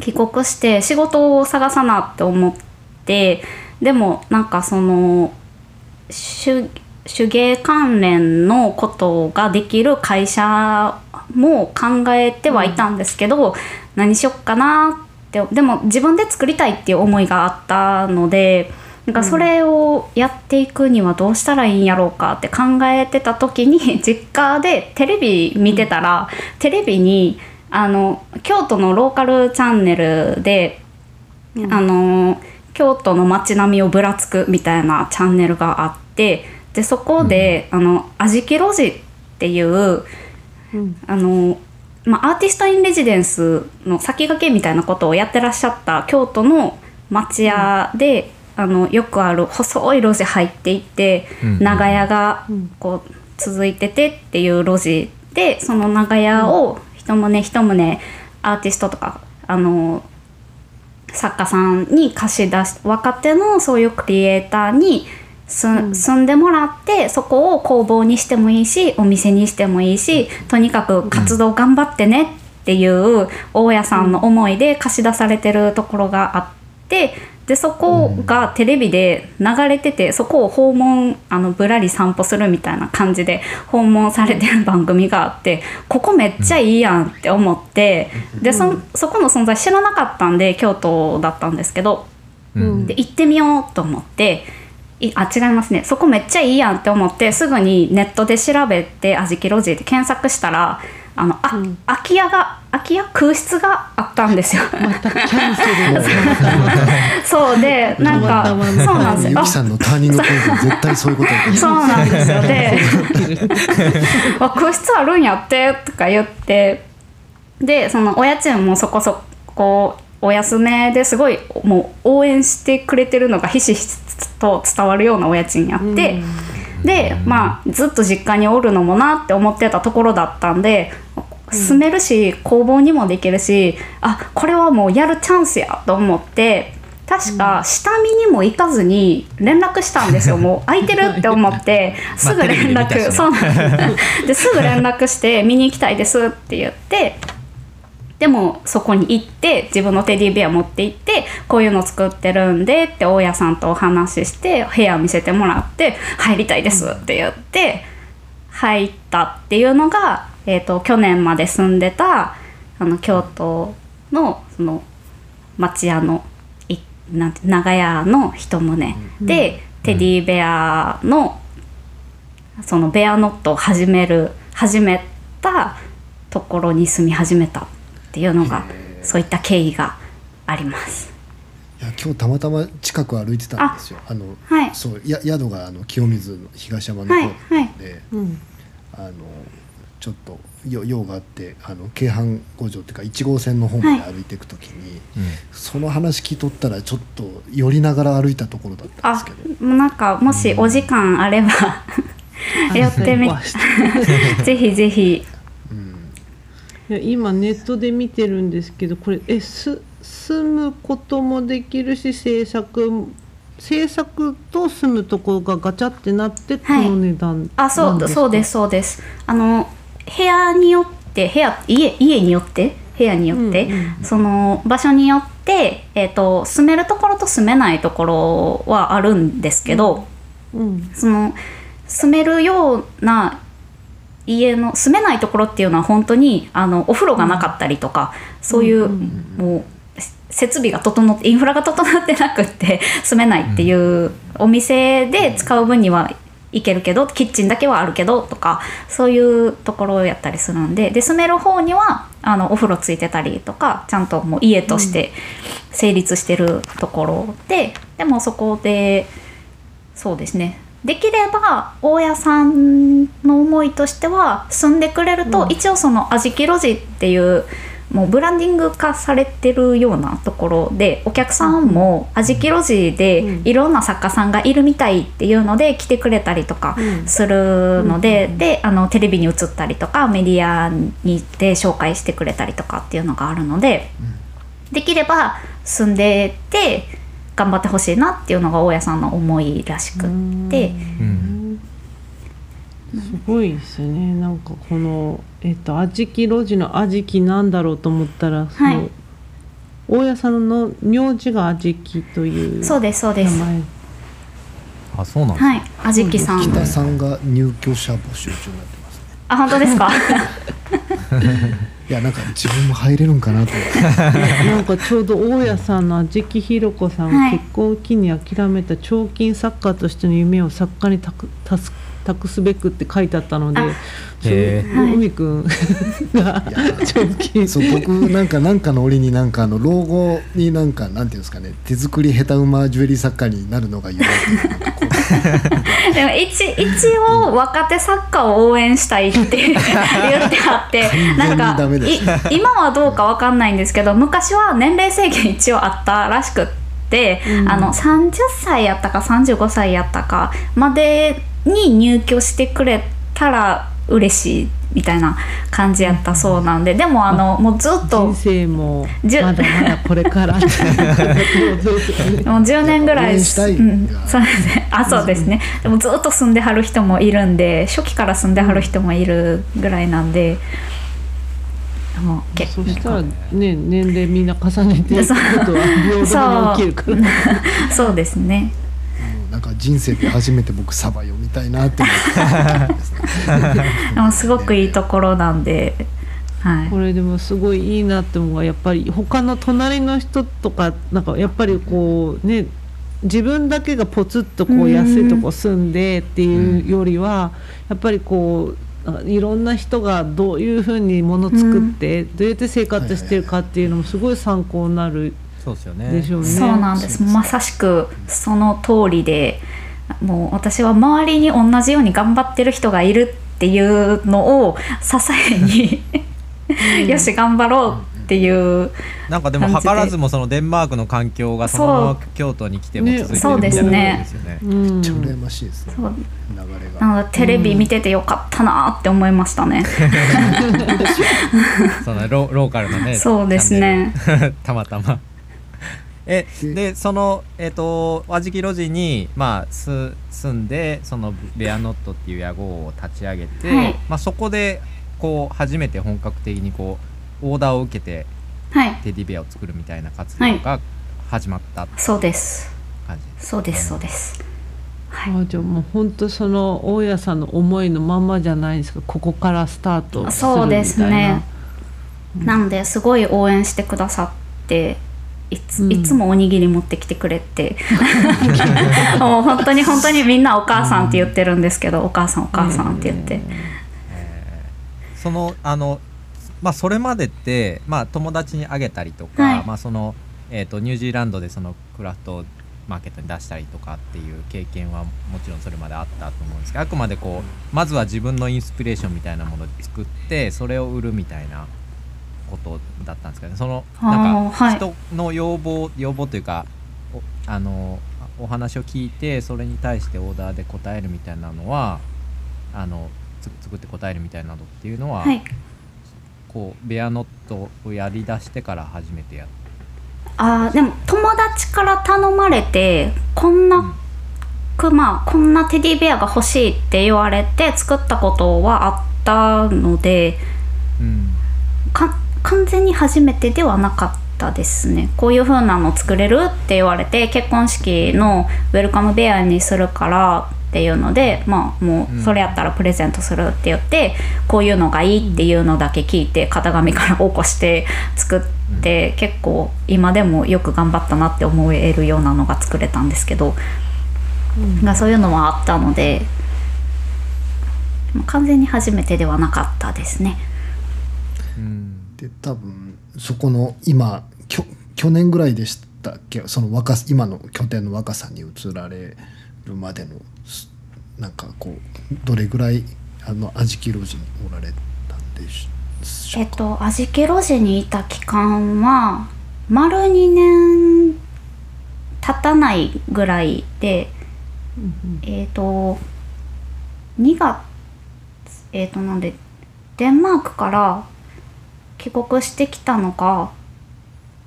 帰国して仕事を探さなって思ってでもなんかその手手芸関連のことができる会社も考えてはいたんですけど、何しよっかなってでも自分で作りたいっていう思いがあったのでなんかそれをやっていくにはどうしたらいいんやろうかって考えてた時に [LAUGHS] 実家でテレビ見てたら、テレビにあの京都のローカルチャンネルで、あの京都の街並みをぶらつくみたいなチャンネルがあってでそこで、あの「あじき路地」っていう、うん。あのまあ、アーティスト・イン・レジデンスの先駆けみたいなことをやってらっしゃった京都の町屋で、あのよくある細い路地入っていって、うん。長屋がうん。こう続いててっていう路地でその長屋を一棟一棟アーティストとかあの作家さんに貸し出し若手のそういうクリエイターにす、うん。住んでもらってそこを工房にしてもいいしお店にしてもいいしとにかく活動頑張ってねっていう大家さんの思いで貸し出されてるところがあってでそこがテレビで流れててそこを訪問あのぶらり散歩するみたいな感じで訪問されてる番組があってここめっちゃいいやんって思ってでそそこの存在知らなかったんで京都だったんですけどうん。で行ってみようと思っていあ違いますね。そこめっちゃいいやんって思ってすぐにネットで調べて「あじき路地」で検索したらあのあ、うん。空き家が空き家？空室があったんですよ。またキャンセルの [LAUGHS] そうでなんかそうなんですよ。ゆきさんのターニングポイント絶対そういうことそうなんですよ。で [LAUGHS] あ空室あるんやってとか言ってでそのお家賃もそこそこお安めですごいもう応援してくれてるのがひしひしと伝わるようなお家賃やって、でまあずっと実家におるのもなって思ってたところだったんで住めるし工房にもできるしあこれはもうやるチャンスやと思って確か下見にも行かずに連絡したんですよ。もう [LAUGHS] 空いてるって思ってすぐ連絡、ね。そうなんです。ですぐ連絡して見に行きたいですって言ってでもそこに行って自分のテディベア持って行ってこういうの作ってるんでって大家さんとお話しして部屋見せてもらって入りたいですって言って入ったっていうのが、えー、と去年まで住んでたあの京都のその町屋のいなんて長屋の一棟で、テディベアのそのベアノットを始める始めたところに住み始めた。っていうのがそういった経緯があります。いや今日たまたま近く歩いてたんですよ。あの、はい。そうや宿があの清水の東山の方で、はいはい。うん。あのちょっとよ用があってあの京阪五条っていうか1号線の方まで歩いていくときに、その話聞いとったらちょっと寄りながら歩いたところだったんですあけど、なんかもしお時間あれば [LAUGHS] 寄ってみ [LAUGHS] [LAUGHS] ぜひぜひ。うん、いや今ネットで見てるんですけどこれえす住むこともできるし制作制作と住むところがガチャってなってこはい。の値段あそうそうですすそうです。あの部屋によって部屋家家によって？部屋によって、うんうんその場所によって、えー、と住めるところと住めないところはあるんですけど、うん。その住めるような家の住めないところっていうのは本当にあのお風呂がなかったりとか、そういう、うんもう設備が整ってインフラが整ってなくって [LAUGHS] 住めないっていう、お店で使う分にはいけるけどキッチンだけはあるけどとかそういうところをやったりするんでで住める方にはあのお風呂ついてたりとかちゃんともう家として成立してるところで、でもそこでそうですねできれば大家さんの思いとしては住んでくれると、うん。一応その味木路地っていうもうブランディング化されてるようなところでお客さんも味木路地でうん。いろんな作家さんがいるみたいっていうので来てくれたりとかうんするので、うん。であのテレビに映ったりとかメディアにで紹介してくれたりとかっていうのがあるので、できれば住んでて頑張ってほしいなっていうのが大家さんの思いらしくって。うんすごいですねなんかこのえっと味木路地の味木なんだろうと思ったらその、はい大家さんの名字が味木というそうですそうです。名前あそうなんですはい、あじきさん。北さんが入居者募集中になってますねあ、本当ですか？[LAUGHS] いやなんか自分も入れるんかなと [LAUGHS] なんかちょうど大家さんの安食ひろ子さんがはい。結婚を機に諦めた彫金作家としての夢を作家に託託す託すべくって書いてあったので海くん [LAUGHS] が彫金そう僕なんかなんかの折になんかあの老後になんかなんていうんですかね手作り下手馬ジュエリー作家になるのが夢っていうなんかこう。でも一一応若手作家を応援したいって言ってあって、[LAUGHS] なんか今はどうかわかんないんですけど、昔は年齢制限一応あったらしくって、うん。あの30歳やったか35歳やったかまでに入居してくれたら嬉しいみたいな感じやったそうなんで、でもあのもうずっと人生もまだまだこれから。[LAUGHS] もう10年ぐらいうんが、そうですね。あそうですね。でもずっと住んではる人もいるんで初期から住んではる人もいるぐらいなんでもう結そしたらね年齢みんな重ねていくことは平等に起きるから。[LAUGHS] そうですねなんか人生で初めて僕サバ読みたいなって思ってですね。[LAUGHS] でもすごくいいところなんではい。これでもすごいいいなって思うのはやっぱり他の隣の人とかなんかやっぱりこうね自分だけがポツッとこううん安いとこ住んでっていうよりはやっぱりこうあいろんな人がどういうふうにもの作ってどうやって生活してるかっていうのもすごい参考になるそうですよね。でしょうね。そうなんです。まさしくその通りでもう私は周りに同じように頑張ってる人がいるっていうのを支えによし頑張ろうっていうなんかでも図らずもそのデンマークの環境がそのまま京都に来てもね続いてそうでるみたいなですよね。うん。めっちゃ羨ましいですね。そう。流れが。なのでテレビ見ててよかったなって思いましたね。[LAUGHS] そのロローカルのね。そうですね。[LAUGHS] たまたま。えででそのえっ、と和敷路地にまあす住んでそのベアノットっていう屋号を立ち上げて、はいまあそこでこう初めて本格的にこうオーダーを受けてはい、テディベアを作るみたいな活動が始まったそうです。感じです。そうですそうです。はい。あじゃあもう本当その大家さんの思いのまんまじゃないですか？ここからスタートするみたいなそうですね。なんですごい応援してくださっていついつもおにぎり持ってきてくれて。[LAUGHS] もう本当に本当にみんなお母さんって言ってるんですけど、お母さんお母さんって言って、そのあのまあそれまでってまあ友達にあげたりとか、はい。まあそのえっ、とニュージーランドでそのクラフトマーケットに出したりとかっていう経験はもちろんそれまであったと思うんですけどあくまでこうまずは自分のインスピレーションみたいなもので作ってそれを売るみたいなことだったんですかね。そのなんかはい。人の要望、要望というかおあのお話を聞いてそれに対してオーダーで答えるみたいなのはあのつ作って答えるみたいなのっていうのは、はい。こうベアノットをやりだしてから初めてやっあーでも友達から頼まれてこんなクマこんなテディベアが欲しいって言われて作ったことはあったのでうん。か完全に初めてではなかったですね。こういう風なの作れるって言われて結婚式のウェルカムベアにするからっていうのでまあもうん。うそれやったらプレゼントするって言って、こういうのがいいっていうのだけ聞いて型紙から起こして作って、結構今でもよく頑張ったなって思えるようなのが作れたんですけど、がそういうのはあったのでまあ完全に初めてではなかったですね。うんで多分そこの今きょ去年ぐらいでしたっけ？その若さ今の拠点の若さに移られるまでのすなんかこうどれぐらいあの安食路地におられたんでしょうか、えっと味気路地にいた期間は丸2年経たないぐらいでえっと2月えっとなんでデンマークから帰国してきたのが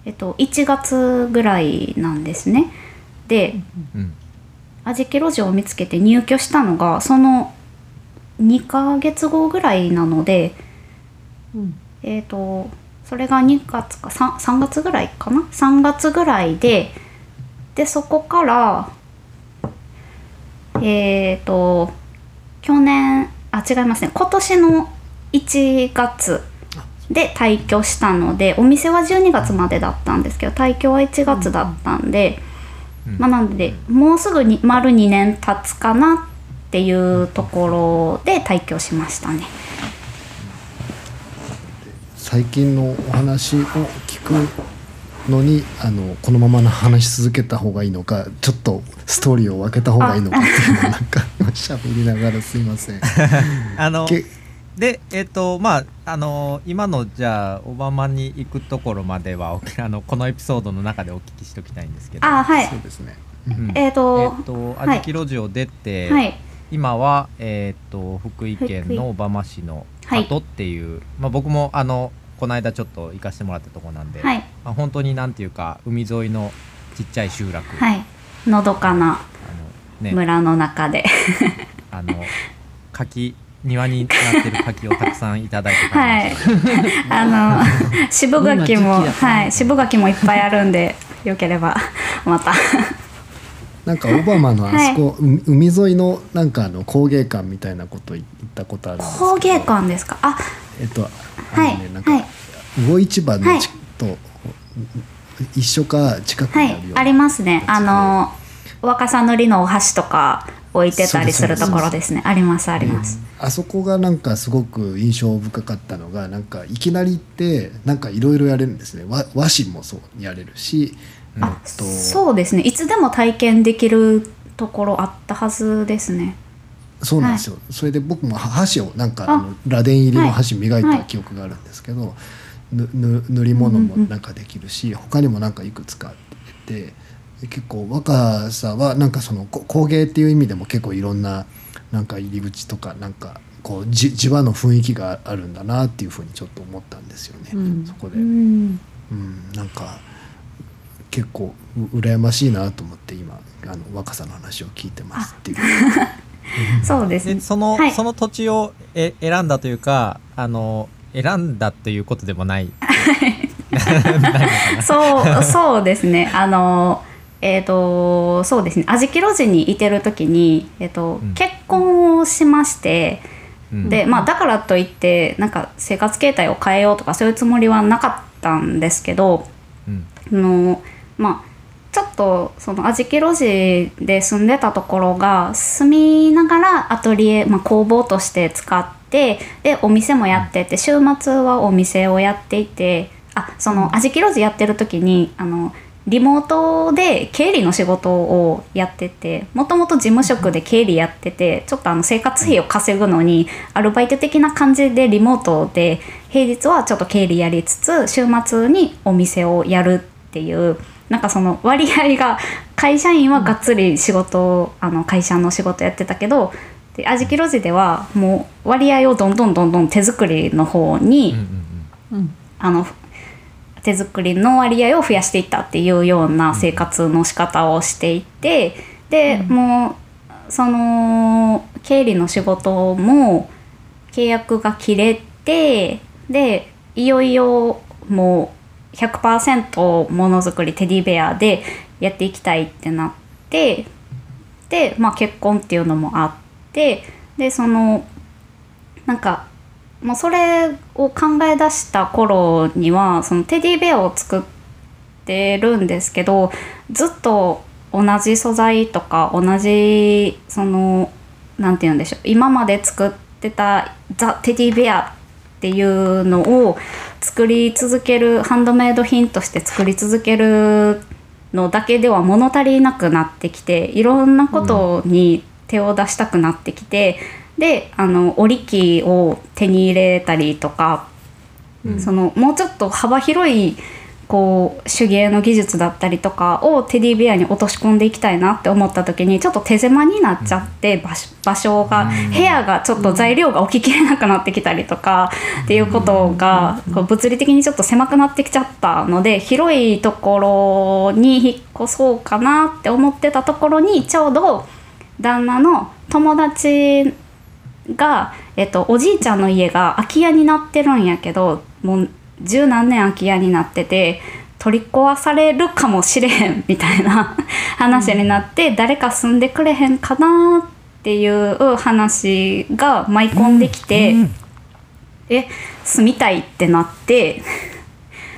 えっと1月ぐらいなんですね。でうん。味気路地を見つけて入居したのがその2ヶ月後ぐらいなのでうん。えー、とそれが2月か 3, 3月ぐらいかな？3月ぐらいででそこからえっ、と去年あ違いますね。今年の1月で退去したのでお店は12月までだったんですけど退去は1月だったんで、うんまあ、なのでもうすぐに丸2年経つかなっていうところで退去しましたね。最近のお話を聞くのにあのこのままの話し続けた方がいいのかちょっとストーリーを分けた方がいいのかっていうのをなんか [LAUGHS] 喋りながらすいません。あのけでえっ、とまああの今のじゃあオバマに行くところまではおあのこのエピソードの中でお聞きしておきたいんですけど。あはい。そうですね。うん。えーとえっ、とはい。あじき路地を出て、はい。今は、えー、と福井県の小浜市のはい。鳩っていう、まあ、僕もあのこの間ちょっと行かせてもらったところなんで、はい。まあ、本当になんていうか海沿いのちっちゃい集落、はい。のどかなあのね。村の中で、[LAUGHS] あの柿庭になってる柿をたくさんいただいてはい。あの [LAUGHS] 渋柿もはい。渋柿もいっぱいあるんでよければまた。なんかオバマのあそこ、海海沿いのなんかあの工芸館みたいなこと言ったことあるんですけど。工芸館ですか？あえっとあのね、はいなんか、はい。魚市場のち、はいと一緒か近くはにあるような、い。ありますね。あの若さ塗りのお箸とか置いてたりするところですね。ありますあります、あそこがなんかすごく印象深かったのがなんかいきなり行ってなんかいろいろやれるんですね。和和紙もそうやれるし、あえっとそうですね。いつでも体験できるところあったはずですね。そうなんですよ、それで僕も箸をなんかああの螺鈿入りの箸磨いはい。た記憶があるんですけど、ぬぬ塗り物もなんかできるし、他にもなんかいくつかあって結構若さはなんかそのこ工芸っていう意味でも結構いろんななんか入り口とかなんかこうじ地場の雰囲気があるんだなっていうふうにちょっと思ったんですよね、うん。そこで、ううん。んなんか結構う羨ましいなと思って今あの若さの話を聞いてますっていう。[LAUGHS] そうですね。でその、はい。その土地をえ選んだというかあの選んだということでもない。[LAUGHS] [LAUGHS] そうそうですね。あのえっ、とそうですね。味木路地にいてる時に、えーとうん。結婚をしまして、うん。でまあだからといってなんか生活形態を変えようとかそういうつもりはなかったんですけどうん。のまあちょっとその味木路地で住んでたところが住みながらアトリエ、まあ、工房として使ってでお店もやってて週末はお店をやっていてあその味木路地やってる時にあのリモートで経理の仕事をやっててもともと事務職で経理やっててちょっとあの生活費を稼ぐのにアルバイト的な感じでリモートで平日はちょっと経理やりつつ週末にお店をやるっていうなんかその割合が会社員はがっつり仕事あの会社の仕事やってたけどで味木路地ではもう割合をどんどんどんどん手作りの方に、あの手作りの割合を増やしていったっていうような生活の仕方をしていてで、もうその経理の仕事も契約が切れてでいよいよもう100%ものづくりテディベアでやっていきたいってなってで、まあ、結婚っていうのもあってでそのなんかもうそれを考え出した頃にはそのテディベアを作ってるんですけどずっと同じ素材とか同じそのなんて言うんでしょう今まで作ってたザ・テディベアっていうのを作り続けるハンドメイド品として作り続けるのだけでは物足りなくなってきていろんなことに手を出したくなってきて、であの織り機を手に入れたりとか、そのもうちょっと幅広いこう手芸の技術だったりとかをテディベアに落とし込んでいきたいなって思った時にちょっと手狭になっちゃって、場所場所が、部屋がちょっと材料が置ききれなくなってきたりとか、っていうことがこう物理的にちょっと狭くなってきちゃったので広いところに引っ越そうかなって思ってたところにちょうど旦那の友達が、えっと、おじいちゃんの家が空き家になってるんやけどもう十何年空き家になってて取り壊されるかもしれへん [LAUGHS] みたいな話になって、誰か住んでくれへんかなっていう話が舞い込んできて、え住みたいってなって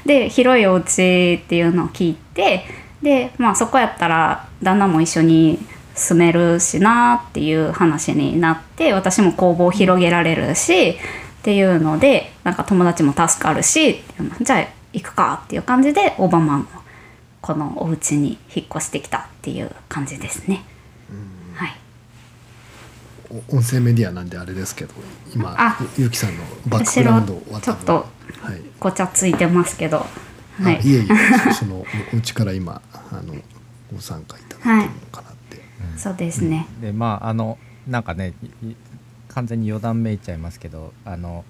で広いお家っていうのを聞いてで、まあ、そこやったら旦那も一緒に住めるしなっていう話になって私も工房を広げられるしっていうのでなんか友達も助かるしじゃあ行くかっていう感じでオバマもこのお家に引っ越してきたっていう感じですね。はい。お音声メディアなんであれですけど今あゆゆきさんのバックグラウンドをちょっとはい。ごちゃついてますけど、はあい、いえいえそのお家から今あのご参加いただいてるのかなって、そうですね。でまああのなんかね完全に余談めいちゃいますけどあの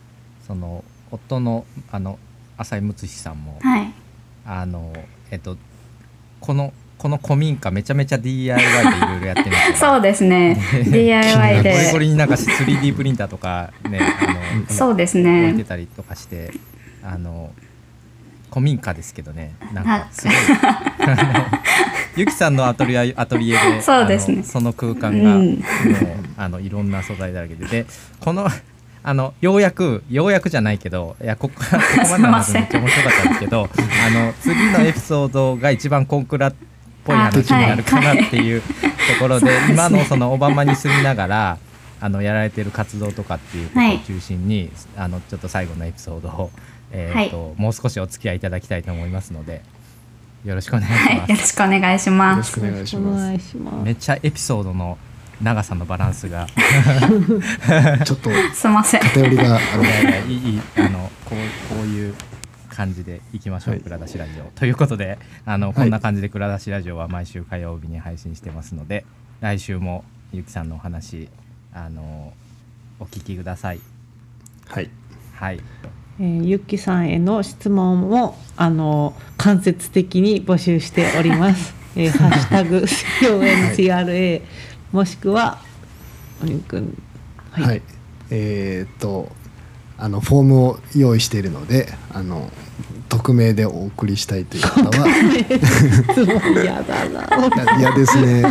その夫のあの浅井睦さんも、はい、あのえっとこのこの古民家めちゃめちゃ DIY でいろいろやってるんですよ [LAUGHS] そうですね。DIY ゴリゴでリになんか 3D プリンターとかねあの [LAUGHS] そうです置いてねたりとかしてあの古民家ですけどね。なんかすごい [LAUGHS] ゆきさんのアトリエアトリエで [LAUGHS] そうですね。その空間が、うん。もうあのいろんな素材だらけででこのあのようやくようやくじゃないけどいやここからここまでの話めっちゃ面白かったんですけどあの次のエピソードが一番コンクラっぽい話になるかなっていうところで、そうですね今のそのオバマに住みながらあのやられてる活動とかっていうことを中心に、あのちょっと最後のエピソードを、えーともう少しお付き合いいただきたいと思いますのでよろしくお願いしはい、ます。よろしくお願いしよろます。しくお願いしおます。めっちゃエピソードの長さのバランスが。ちょっとすいません。偏りがあるいやいあのこうこういう感じでいきましょう、はい。蔵出しラジオ。ということであの、い。こんな感じで蔵出しラジオは毎週火曜日に配信してますので来週もゆきさんのお話あのお聞きください。はい。はいえーゆっきさんへの質問もあの間接的に募集しております。[LAUGHS] えー、ハッシュタグ CONCRA もしくはおりん。くんはい、えーっとあのフォームを用意しているのであの匿名でお送りしたいという方は。質問嫌だな。[LAUGHS] いやですね。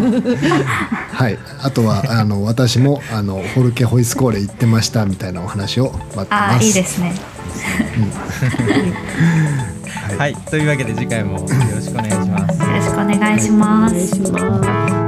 はい。あとはあの私もあのフォルケホイスコーレ行ってましたみたいなお話を待ってます。あー、いいですね。[LAUGHS] ははい、というわけで次回もよろしくお願いします。よろしくお願いします。お願いします